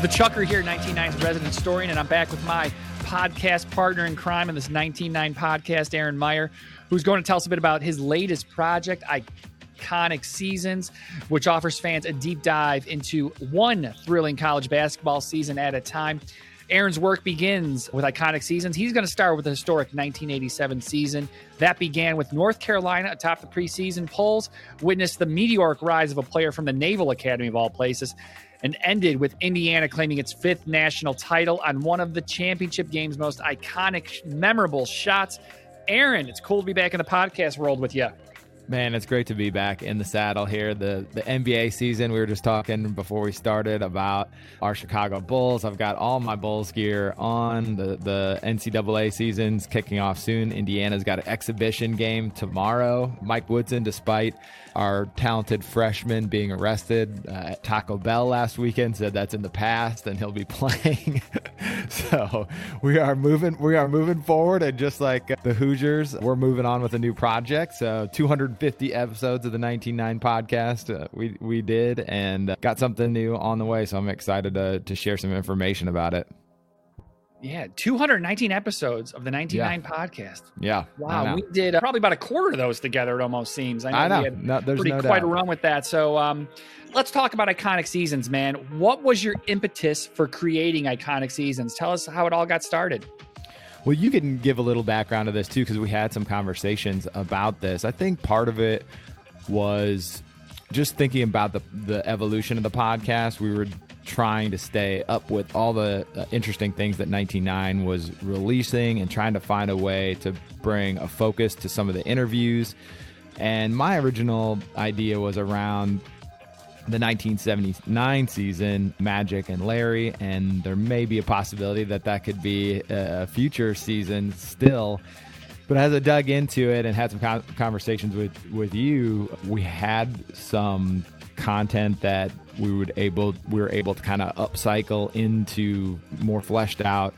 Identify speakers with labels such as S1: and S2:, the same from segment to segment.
S1: Is the Chucker here, 199's resident historian, and I'm back with my podcast partner in crime in this 199 podcast, Aaron Meyer, who's going to tell us a bit about his latest project, Iconic Seasons, which offers fans a deep dive into one thrilling college basketball season at a time. Aaron's work begins with iconic seasons. He's going to start with the historic 1987 season. That began with North Carolina atop the preseason polls, witnessed the meteoric rise of a player from the Naval Academy of all places, and ended with Indiana claiming its fifth national title on one of the championship game's most iconic, memorable shots. Aaron, it's cool to be back in the podcast world with you.
S2: Man, it's great to be back in the saddle here. The the NBA season, we were just talking before we started about our Chicago Bulls. I've got all my Bulls gear on. The the NCAA season's kicking off soon. Indiana's got an exhibition game tomorrow. Mike Woodson, despite our talented freshman being arrested uh, at Taco Bell last weekend, said that's in the past and he'll be playing. so we are moving we are moving forward and just like the Hoosiers, we're moving on with a new project. So 250 episodes of the 199 podcast uh, we we did and uh, got something new on the way. So I'm excited to to share some information about it.
S1: Yeah, 219 episodes of the 99
S2: Yeah.
S1: podcast.
S2: Yeah.
S1: Wow, we did uh, probably about a quarter of those together. It almost seems.
S2: I know.
S1: we had
S2: No, there's
S1: pretty
S2: no
S1: quite
S2: doubt.
S1: a run with that. So, um, let's talk about iconic seasons, man. What was your impetus for creating iconic seasons? Tell us how it all got started.
S2: Well, you can give a little background to this too, because we had some conversations about this. I think part of it was just thinking about the the evolution of the podcast. We were trying to stay up with all the uh, interesting things that 199 was releasing and trying to find a way to bring a focus to some of the interviews. And my original idea was around the 1979 season, Magic and Larry, and there may be a possibility that that could be a future season still. But as I dug into it and had some conversations with with you, we had some content that we would able we were able to kind of upcycle into more fleshed out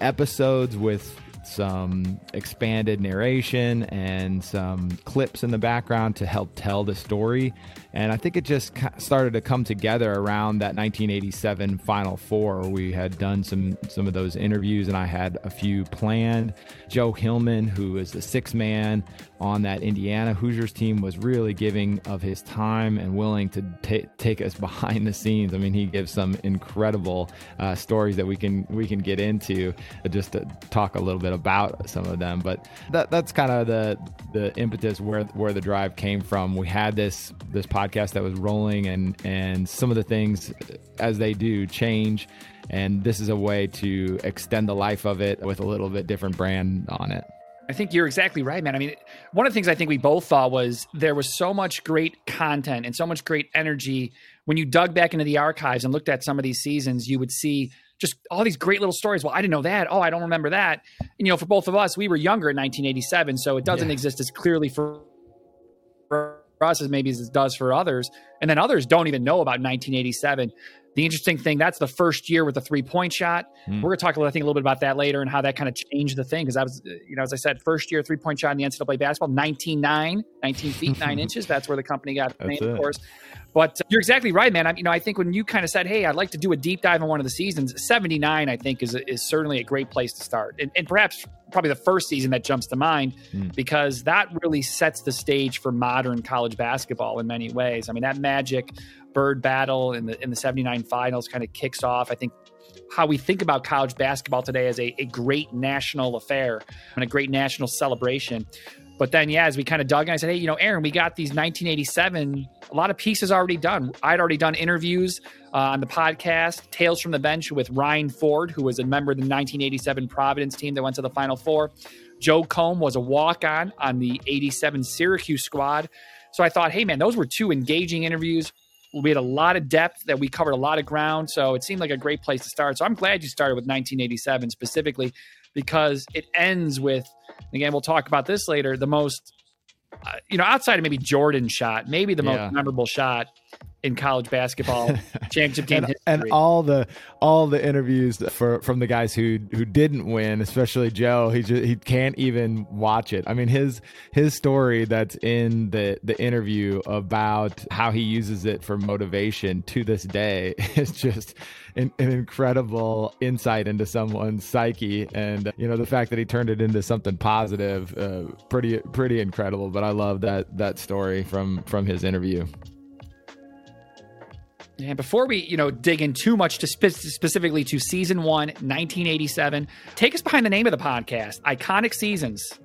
S2: episodes with some expanded narration and some clips in the background to help tell the story. And I think it just started to come together around that 1987 Final Four. We had done some some of those interviews, and I had a few planned. Joe Hillman, who is the sixth man on that Indiana Hoosiers team, was really giving of his time and willing to ta take us behind the scenes. I mean, he gives some incredible uh, stories that we can we can get into uh, just to talk a little bit about some of them. But that that's kind of the the impetus where where the drive came from. We had this this podcast that was rolling, and and some of the things as they do change. And this is a way to extend the life of it with a little bit different brand on it.
S1: I think you're exactly right, man. I mean, one of the things I think we both thought was there was so much great content and so much great energy. When you dug back into the archives and looked at some of these seasons, you would see just all these great little stories. Well, I didn't know that. Oh, I don't remember that. And, you know, for both of us, we were younger in 1987, so it doesn't
S2: Yeah.
S1: exist as clearly for, for us as maybe as it does for others. And then others don't even know about 1987. The interesting thing, that's the first year with the three point shot.
S2: Hmm.
S1: We're going to talk, a little- I think, a little bit about that later and how that kind of changed the thing. Because I was, you know, as I said, first year three point shot in the NCAA basketball, 19 9, 19 feet, nine inches. That's where the company got the name, of course. But uh, you're exactly right, man. I, you know, I think when you kind of said, "Hey, I'd like to do a deep dive on one of the seasons," 79, I think, is is certainly a great place to start, and, and perhaps probably the first season that jumps to mind
S2: Hmm.
S1: because that really sets the stage for modern college basketball in many ways. I mean, that Magic Bird battle in the in the 79 finals kind of kicks off. I think how we think about college basketball today as a, a great national affair and a great national celebration. But then, yeah, as we kind of dug in, I said, hey, you know, Aaron, we got these 1987, a lot of pieces already done. I'd already done interviews uh, on the podcast, Tales from the Bench with Ryan Ford, who was a member of the 1987 Providence team that went to the Final Four. Joe Combe was a walk on on the 87 Syracuse squad. So I thought, hey, man, those were two engaging interviews. We had a lot of depth that we covered a lot of ground. So it seemed like a great place to start. So I'm glad you started with 1987 specifically because it ends with, again, we'll talk about this later, the most, uh, you know, outside of maybe Jordan shot, maybe the
S2: Yeah.
S1: most memorable shot in college basketball championship game
S2: and, and all the all the interviews for from the guys who who didn't win, especially Joe, he just, he can't even watch it. I mean his his story that's in the the interview about how he uses it for motivation to this day is just an, an incredible insight into someone's psyche, and you know the fact that he turned it into something positive, uh, pretty pretty incredible. But I love that that story from from his interview.
S1: And before we, you know, dig in too much to spe- specifically to season one, 1987, take us behind the name of the podcast, Iconic Seasons.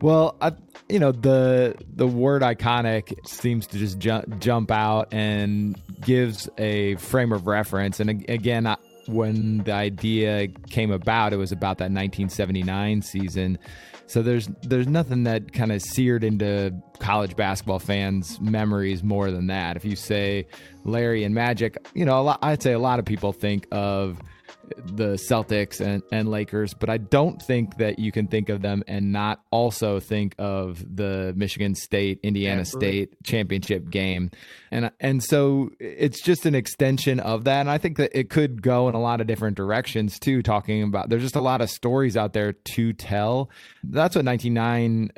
S2: Well, I, you know the the word iconic seems to just jump jump out and gives a frame of reference. And again, I, when the idea came about, it was about that 1979 season. So there's there's nothing that kind of seared into college basketball fans' memories more than that. If you say Larry and Magic, you know, lot, I'd say a lot of people think of the Celtics and, and Lakers, but I don't think that you can think of them and not also think of the Michigan State Indiana State championship game. And and so it's just an extension of that. And I think that it could go in a lot of different directions too, talking about there's just a lot of stories out there to tell. That's what 99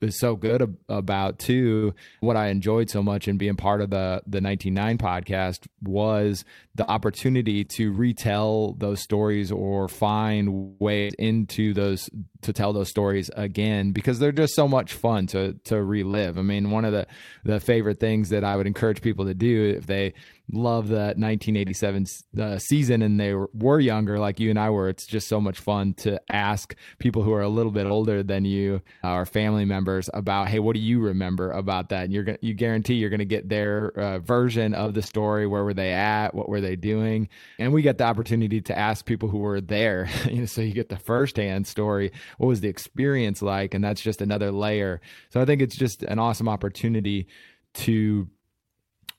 S2: is so good about too. What I enjoyed so much in being part of the the 199 podcast was the opportunity to retell those stories or find ways into those to tell those stories again because they're just so much fun to to relive. I mean, one of the the favorite things that I would encourage people to do if they love the 1987 uh, season and they were younger like you and I were, it's just so much fun to ask people who are a little bit older than you uh, or family members about, hey, what do you remember about that? And you're gonna, you guarantee you're going to get their uh, version of the story. Where were they at? What were they doing? And we get the opportunity to ask people who were there, you know, so you get the firsthand story. What was the experience like? And that's just another layer. So I think it's just an awesome opportunity to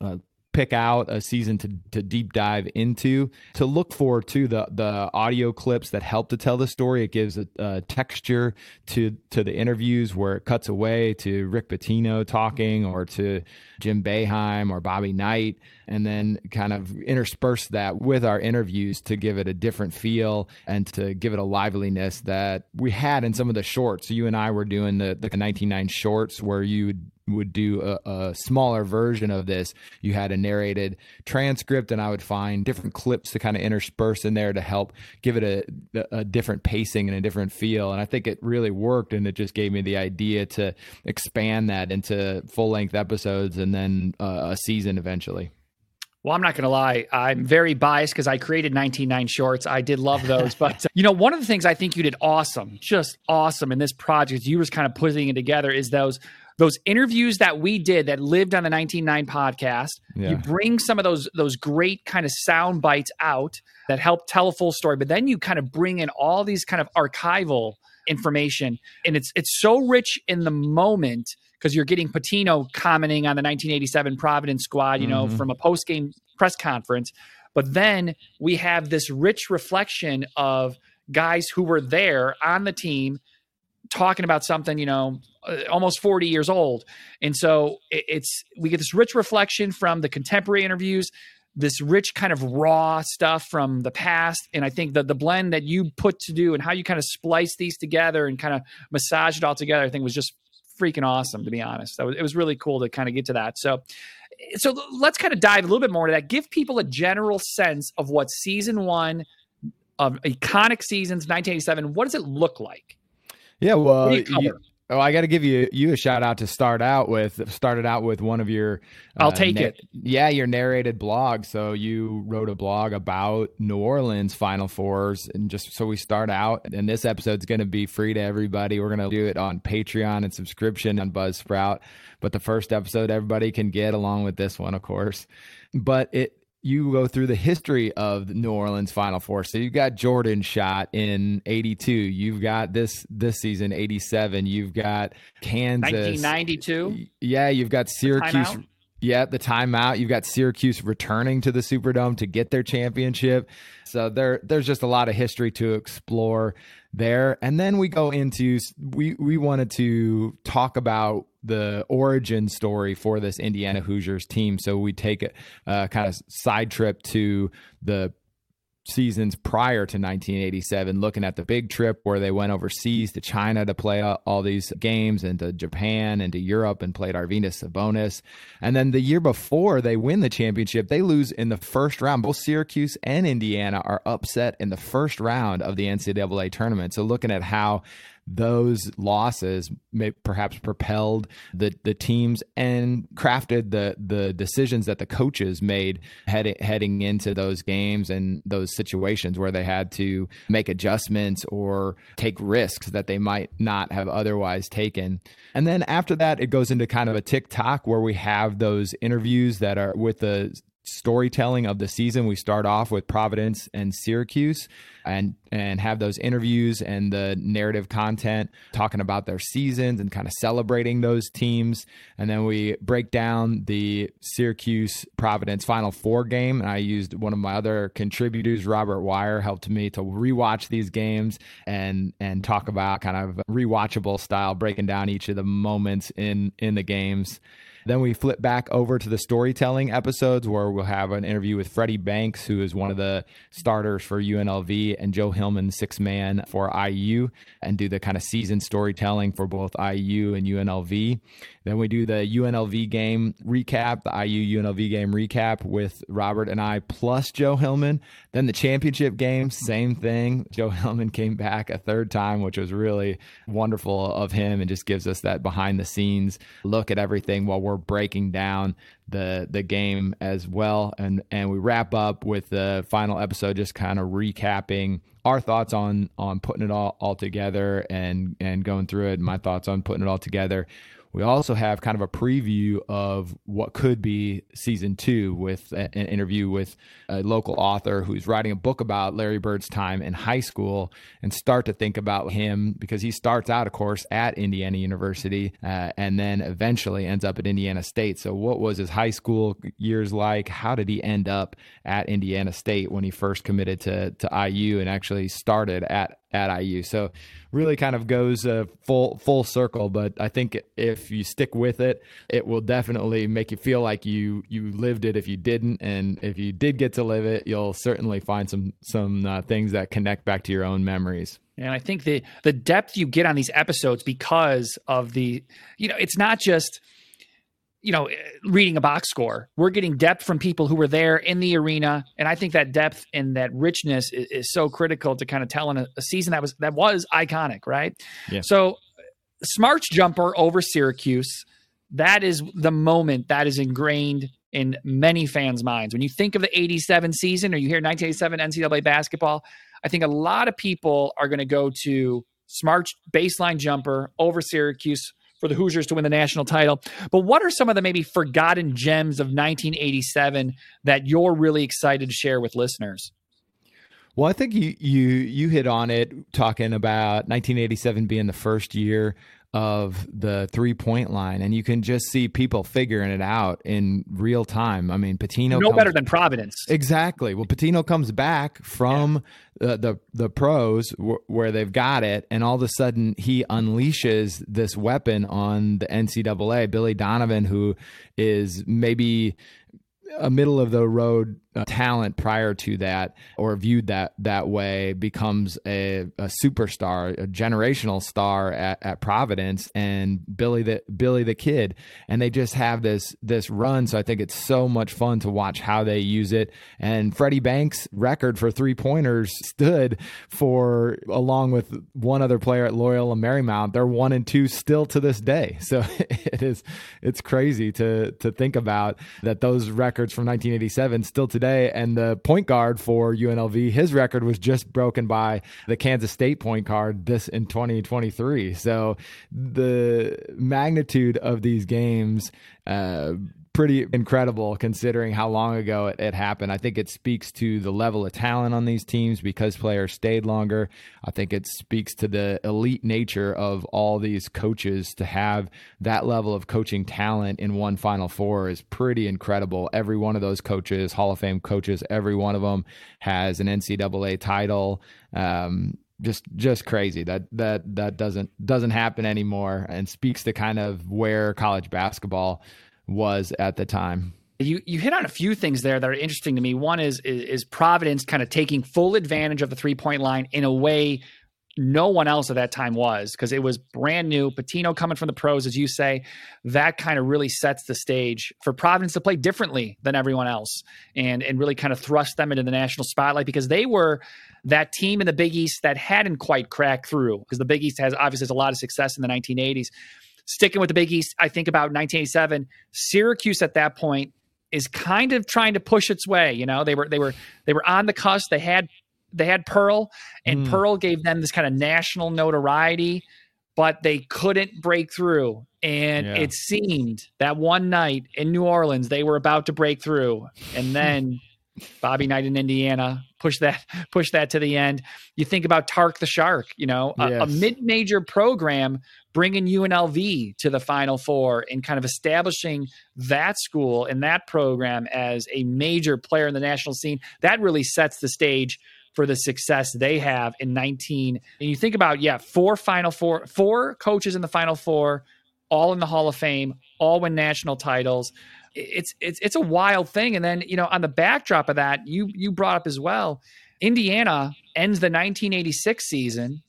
S2: uh, pick out a season to, to deep dive into to look for to the the audio clips that help to tell the story. It gives a, a, texture to to the interviews where it cuts away to rick pitino talking or to jim Boeheim or bobby knight and then kind of intersperse that with our interviews to give it a different feel and to give it a liveliness that we had in some of the shorts. You and i were doing the, the 99 shorts where you would do a, a, smaller version of this. You had a narrated transcript, and I would find different clips to kind of intersperse in there to help give it a, a different pacing and a different feel. And I think it really worked, and it just gave me the idea to expand that into full length episodes and then uh, a season eventually.
S1: Well, I'm not going to lie. I'm very biased because I created 199 shorts. I did love those. but, you know, one of the things I think you did awesome, just awesome in this project, you was kind of putting it together is those those interviews that we did that lived on the 199 podcast yeah. you bring some of those those great kind of sound bites out that help tell a full story but then you kind of bring in all these kind of archival information and it's it's so rich in the moment because you're getting Pitino commenting on the 1987 Providence squad, you know, mm-hmm. from a post game press conference. But then we have this rich reflection of guys who were there on the team talking about something, you know, uh, almost 40 years old. And so it's, we get this rich reflection from the contemporary interviews, this rich kind of raw stuff from the past. And I think that the blend that you put to do and how you kind of splice these together and kind of massage it all together, I think was just freaking awesome, to be honest. it was really cool to kind of get to that. So, so let's kind of dive a little bit more into that. Give people a general sense of what season one of iconic seasons 1987. What does it look like?
S2: Yeah, well, you, oh, I got to give you you a shout out to start out with. Started out with one of your.
S1: Uh, I'll take na- it.
S2: Yeah, your narrated blog. So you wrote a blog about New Orleans Final Fours, and just so we start out, and this episode's going to be free to everybody. We're going to do it on Patreon and subscription on Buzzsprout. But the first episode everybody can get along with this one, of course. But it you go through the history of the New Orleans Final Four. So you've got Jordan shot in 82. You've got this this season 87. You've got Kansas
S1: 1992.
S2: Yeah, you've got Syracuse Yeah, the timeout. You've got Syracuse returning to the Superdome to get their championship. So there, there's just a lot of history to explore there. And then we go into we we wanted to talk about the origin story for this Indiana Hoosiers team. So we take a, kind of side trip to the seasons prior to 1987, looking at the big trip where they went overseas to China to play all these games and to Japan and to Europe and played Arvydas Sabonis. And then the year before they win the championship, they lose in the first round. Both Syracuse and Indiana are upset in the first round of the NCAA tournament. So looking at how those losses may perhaps propelled the the teams and crafted the the decisions that the coaches made heading heading into those games and those situations where they had to make adjustments or take risks that they might not have otherwise taken. And then after that it goes into kind of a tick-tock where we have those interviews that are with the storytelling of the season. We start off with Providence and Syracuse and and have those interviews and the narrative content talking about their seasons and kind of celebrating those teams. And then we break down the Syracuse Providence Final Four game. And I used one of my other contributors, Robert Wire, helped me to rewatch these games and and talk about kind of rewatchable style, breaking down each of the moments in in the games. Then we flip back over to the storytelling episodes where we'll have an interview with Freddie Banks, who is one of the starters for UNLV, and Joe Hillman, six man for IU, and do the kind of season storytelling for both IU and UNLV. Then we do the UNLV game recap, the IU UNLV game recap with Robert and I plus Joe Hillman. Then the championship game, same thing. Joe Hillman came back a third time, which was really wonderful of him and just gives us that behind the scenes look at everything while we're breaking down the the game as well. And and we wrap up with the final episode just kind of recapping our thoughts on on putting it all all together and and going through it, my thoughts on putting it all together. We also have kind of a preview of what could be season two with an interview with a local author who's writing a book about Larry Bird's time in high school and start to think about him because he starts out, of course, at Indiana University uh, and then eventually ends up at Indiana State. So, what was his high school years like? How did he end up at Indiana State when he first committed to, to IU and actually started at at IU. So really kind of goes uh, full full circle. But I think if you stick with it, it will definitely make you feel like you you lived it. If you didn't, and if you did get to live it, you'll certainly find some some uh, things that connect back to your own memories.
S1: And I think the the depth you get on these episodes because of the you know it's not just you know, reading a box score. We're getting depth from people who were there in the arena, and I think that depth and that richness is, is so critical to kind of telling a, a, season that was that was iconic, right? Yeah. So, Smart's jumper over Syracuse. That is the moment that is ingrained in many fans' minds. When you think of the 87 season or you hear 1987 NCAA basketball, I think a lot of people are going to go to Smart's baseline jumper over Syracuse for the Hoosiers to win the national title. But what are some of the maybe forgotten gems of 1987 that you're really excited to share with listeners?
S2: Well, I think you you you hit on it talking about 1987 being the first year of the three point line, and you can just see people figuring it out in real time. I mean, Pitino
S1: no comes, better than Providence.
S2: Exactly. Well, Pitino comes back from yeah. the, the, the pros w- where they've got it, and all of a sudden he unleashes this weapon on the NCAA. Billy Donovan, who is maybe a middle of the road Uh, talent prior to that or viewed that that way becomes a, a superstar, a generational star at, at, Providence and Billy the Billy the Kid, and they just have this this run. So I think it's so much fun to watch how they use it. And Freddie Banks' record for three pointers stood for along with one other player at Loyola Marymount. They're one and two still to this day. So it is it's crazy to to think about that those records from 1987 still today And the point guard for UNLV, his record was just broken by the Kansas State point guard this in 2023. So the magnitude of these games uh, pretty incredible considering how long ago it, it, happened. I think it speaks to the level of talent on these teams because players stayed longer. I think it speaks to the elite nature of all these coaches to have that level of coaching talent in one Final Four is pretty incredible. Every one of those coaches, Hall of Fame coaches, every one of them has an NCAA title. Um, just just crazy that that that doesn't doesn't happen anymore and speaks to kind of where college basketball was at the time
S1: you you hit on a few things there that are interesting to me one is is, is providence kind of taking full advantage of the three point line in a way no one else at that time was because it was brand new. Pitino coming from the pros, as you say, that kind of really sets the stage for Providence to play differently than everyone else and and really kind of thrust them into the national spotlight because they were that team in the Big East that hadn't quite cracked through because the Big East has obviously has a lot of success in the 1980s. Sticking with the Big East, I think about 1987, Syracuse at that point is kind of trying to push its way. You know, they were they were they were on the cusp. They had they had Pearl, and mm. Pearl gave them this kind of national notoriety, but they couldn't break through. And yeah. it seemed that one night in New Orleans they were about to break through, and then Bobby Knight in Indiana push that push that to the end. You think about Tark the Shark, you know, a, yes. a mid-major program bringing UNLV to the Final Four and kind of establishing that school and that program as a major player in the national scene. That really sets the stage for the success they have in 19. And you think about, yeah, four Final Four, four coaches in the Final Four, all in the Hall of Fame, all win national titles. It's it's it's a wild thing. And then you know, on the backdrop of that, you you brought up as well, Indiana ends the 1986 season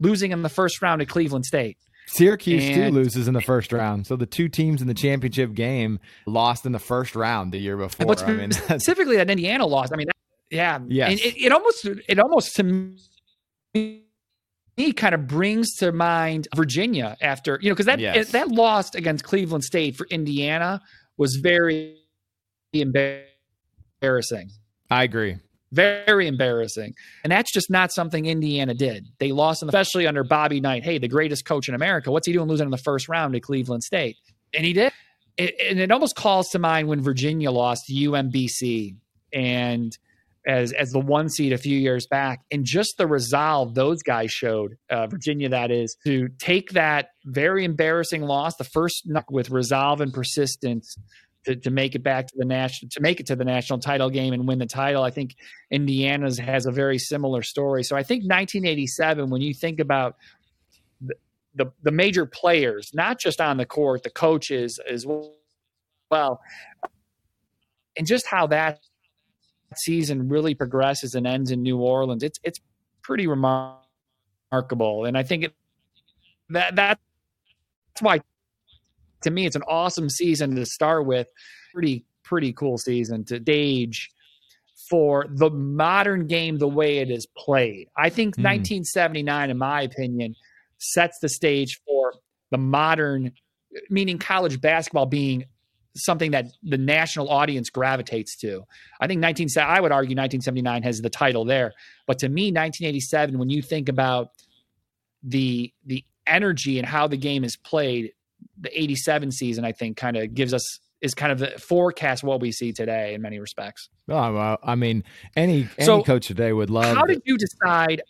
S1: losing in the first round at Cleveland State.
S2: Syracuse and, too loses in the first round. So the two teams in the championship game lost in the first round the year before.
S1: I mean, specifically that Indiana lost. I mean, yeah. yeah. It, it almost it almost to me kind of brings to mind Virginia after you know because that yes. that loss against Cleveland State for Indiana was very embarrassing.
S2: I agree.
S1: Very embarrassing. And that's just not something Indiana did. They lost, especially under Bobby Knight. Hey, the greatest coach in America. What's he doing losing in the first round to Cleveland State? And he did. It, and it almost calls to mind when Virginia lost to UMBC. And – as as the one seed a few years back, and just the resolve those guys showed, uh, Virginia that is, to take that very embarrassing loss, the first with resolve and persistence. To, to make it back to the national to make it to the national title game and win the title. I think Indiana's has a very similar story. So I think 1987, when you think about the, the, the major players, not just on the court, the coaches as well, and just how that season really progresses and ends in New Orleans, it's it's pretty remarkable. And I think it, that that's why to me it's an awesome season to start with. Pretty pretty cool season to stage for the modern game the way it is played. I think mm. 1979, in my opinion, sets the stage for the modern, meaning college basketball being something that the national audience gravitates to. I think 19 I would argue 1979 has the title there, but to me 1987 when you think about the the energy and how the game is played, the 87 season I think kind of gives us is kind of the forecast what we see today in many respects.
S2: Oh, well, I mean, any any so coach today would love.
S1: How did you decide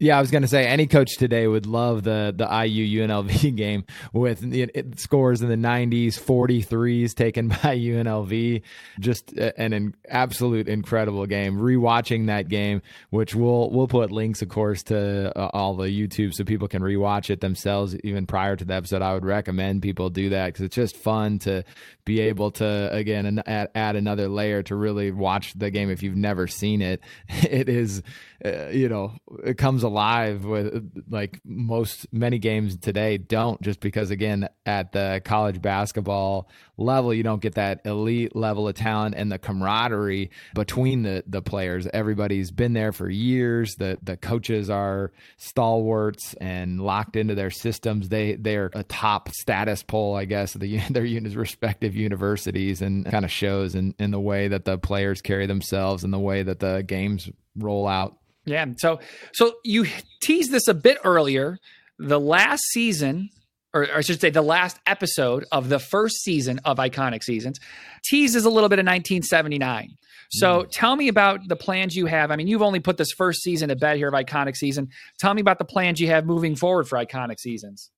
S2: yeah, I was going to say any coach today would love the the IU UNLV game with it, it scores in the 90s, 43s taken by UNLV. Just an, an absolute incredible game. Rewatching that game, which we'll we'll put links, of course, to uh, all the YouTube so people can rewatch it themselves. Even prior to the episode, I would recommend people do that because it's just fun to be able to again add, add another layer to really watch the game if you've never seen it. It is, uh, you know, it comes alive with like most many games today don't just because again at the college basketball level you don't get that elite level of talent and the camaraderie between the the players. Everybody's been there for years. The the coaches are stalwarts and locked into their systems. They they're a top status poll I guess the their respective universities and kind of shows in in the way that the players carry themselves and the way that the games roll out
S1: yeah. So so you teased this a bit earlier. The last season or, or I should say, the last episode of the first season of Iconic Seasons teases a little bit of 1979. So mm. tell me about the plans you have. I mean, you've only put this first season to bed here of Iconic Season. Tell me about the plans you have moving forward for Iconic Seasons.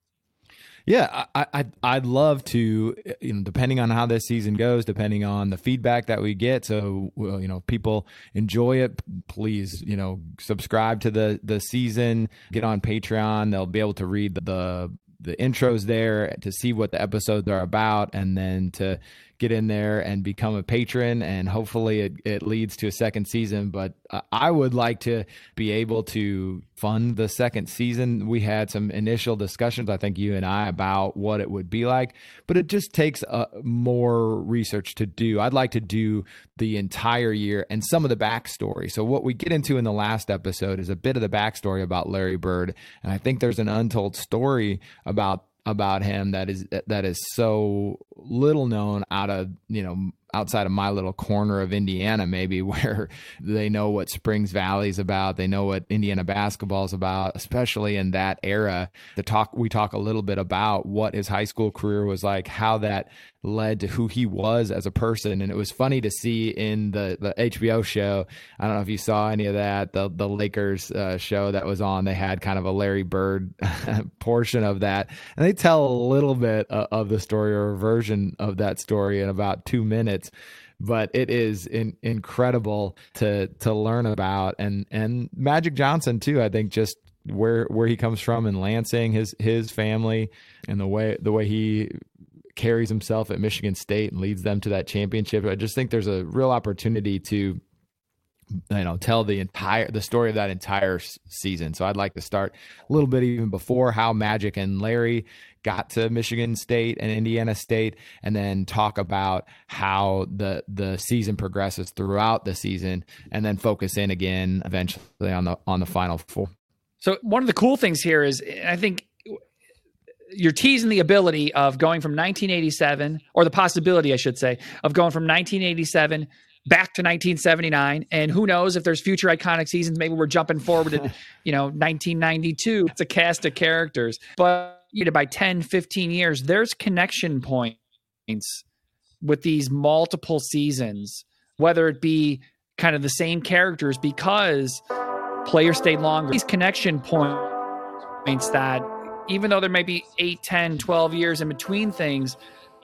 S2: Yeah, I, I I'd love to, you know, depending on how this season goes, depending on the feedback that we get. So, you know, people enjoy it. Please, you know, subscribe to the the season. Get on Patreon. They'll be able to read the, the the intros there to see what the episodes are about and then to get in there and become a patron and hopefully it, it leads to a second season. But i would like to be able to fund the second season. We had some initial discussions i think you and i about what it would be like but it just takes uh, more research to do. I'd like to do the entire year and some of the backstory. So what we get into in the last episode is a bit of the backstory about larry bird and i think there's an untold story about about him that is that is so little known out of you know outside of my little corner of Indiana, maybe where they know what Springs Valley is about, they know what Indiana basketball is about, especially in that era. The talk we talk a little bit about what his high school career was like, how that led to who he was as a person, and it was funny to see in the the HBO show. I don't know if you saw any of that, the the Lakers uh, show that was on. They had kind of a Larry Bird portion of that, and they tell a little bit of the story or a version of that story in about two minutes but it is in, incredible to to learn about and and Magic Johnson too. I think just where where he comes from in Lansing, his his family, and the way the way he carries himself at Michigan State and leads them to that championship. I just think there's a real opportunity to you know tell the entire the story of that entire season so i'd like to start a little bit even before how magic and larry got to Michigan State and Indiana State, and then talk about how the the season progresses throughout the season, and then focus in again eventually on the on the final four.
S1: So one of the cool things here is I think you're teasing the ability of going from 1987 or the possibility I should say of going from 1987 back to 1979 and who knows if there's future iconic seasons maybe we're jumping forward to you know 1992 it's a cast of characters but you know by 10, 15 years, there's connection points with these multiple seasons, whether it be kind of the same characters because players stayed longer. These connection points that even though there may be 8, 10, 12 years in between things,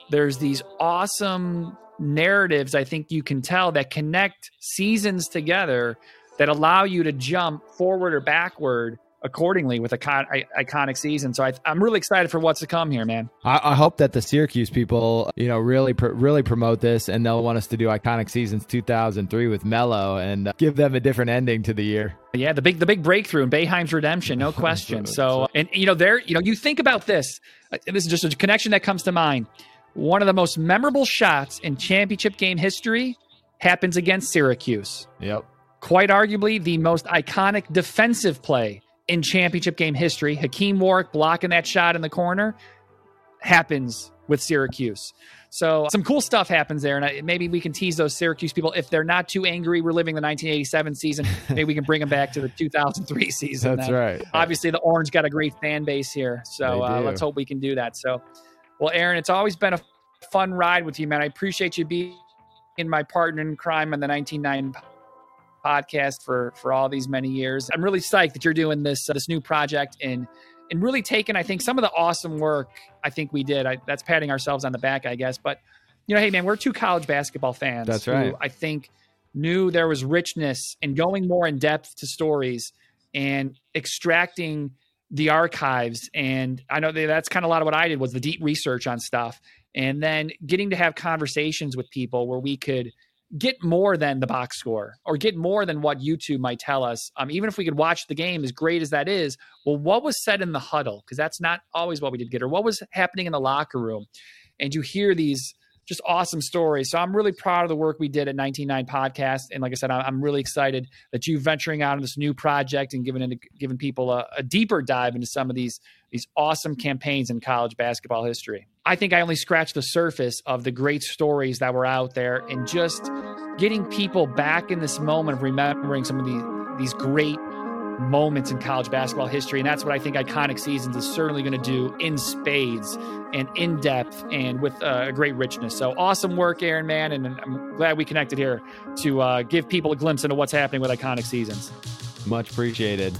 S1: there's these awesome narratives I think you can tell that connect seasons together that allow you to jump forward or backward accordingly with a con iconic season. So I, am really excited for what's to come here, man.
S2: I, I hope that the Syracuse people, you know, really pr- really promote this, and they'll want us to do iconic seasons 2003 with Melo and uh, give them a different ending to the year.
S1: Yeah, the big the big breakthrough in Boeheim's redemption, no question. so, and you know, there, you know, you think about this. Uh, this is just a connection that comes to mind. One of the most memorable shots in championship game history happens against Syracuse.
S2: Yep.
S1: Quite arguably the most iconic defensive play in championship game history. Hakim Warrick blocking that shot in the corner happens with Syracuse. So some cool stuff happens there, and maybe we can tease those Syracuse people if they're not too angry We're living the 1987 season. maybe we can bring them back to the 2003 season.
S2: That's then. right.
S1: Obviously, the Orange got a great fan base here, so uh, let's hope we can do that. So, well, Aaron, it's always been a fun ride with you, man. I appreciate you being my partner in crime on the 1990 podcast for for all these many years. I'm really psyched that you're doing this uh, this new project and and really taking I think some of the awesome work I think we did. I, that's patting ourselves on the back, I guess. But you know, hey man, we're two college basketball fans.
S2: That's right.
S1: I think knew there was richness and going more in depth to stories and extracting the archives and i know that's kind of a lot of what i did was the deep research on stuff and then getting to have conversations with people where we could get more than the box score or get more than what YouTube might tell us. Um, even if we could watch the game, as great as that is, well, what was said in the huddle? Because that's not always what we did get, or what was happening in the locker room. And you hear these just awesome stories. So I'm really proud of the work we did at 199 Podcast. And like I said, I'm really excited that you venturing out on this new project and giving into, giving people a, a deeper dive into some of these these awesome campaigns in college basketball history. I think I only scratched the surface of the great stories that were out there and just getting people back in this moment of remembering some of these these great moments in college basketball history. And that's what I think Iconic Seasons is certainly going to do in spades and in depth and with uh, a great richness. So awesome work, Aaron, man. And I'm glad we connected here to uh, give people a glimpse into what's happening with Iconic Seasons.
S2: Much appreciated.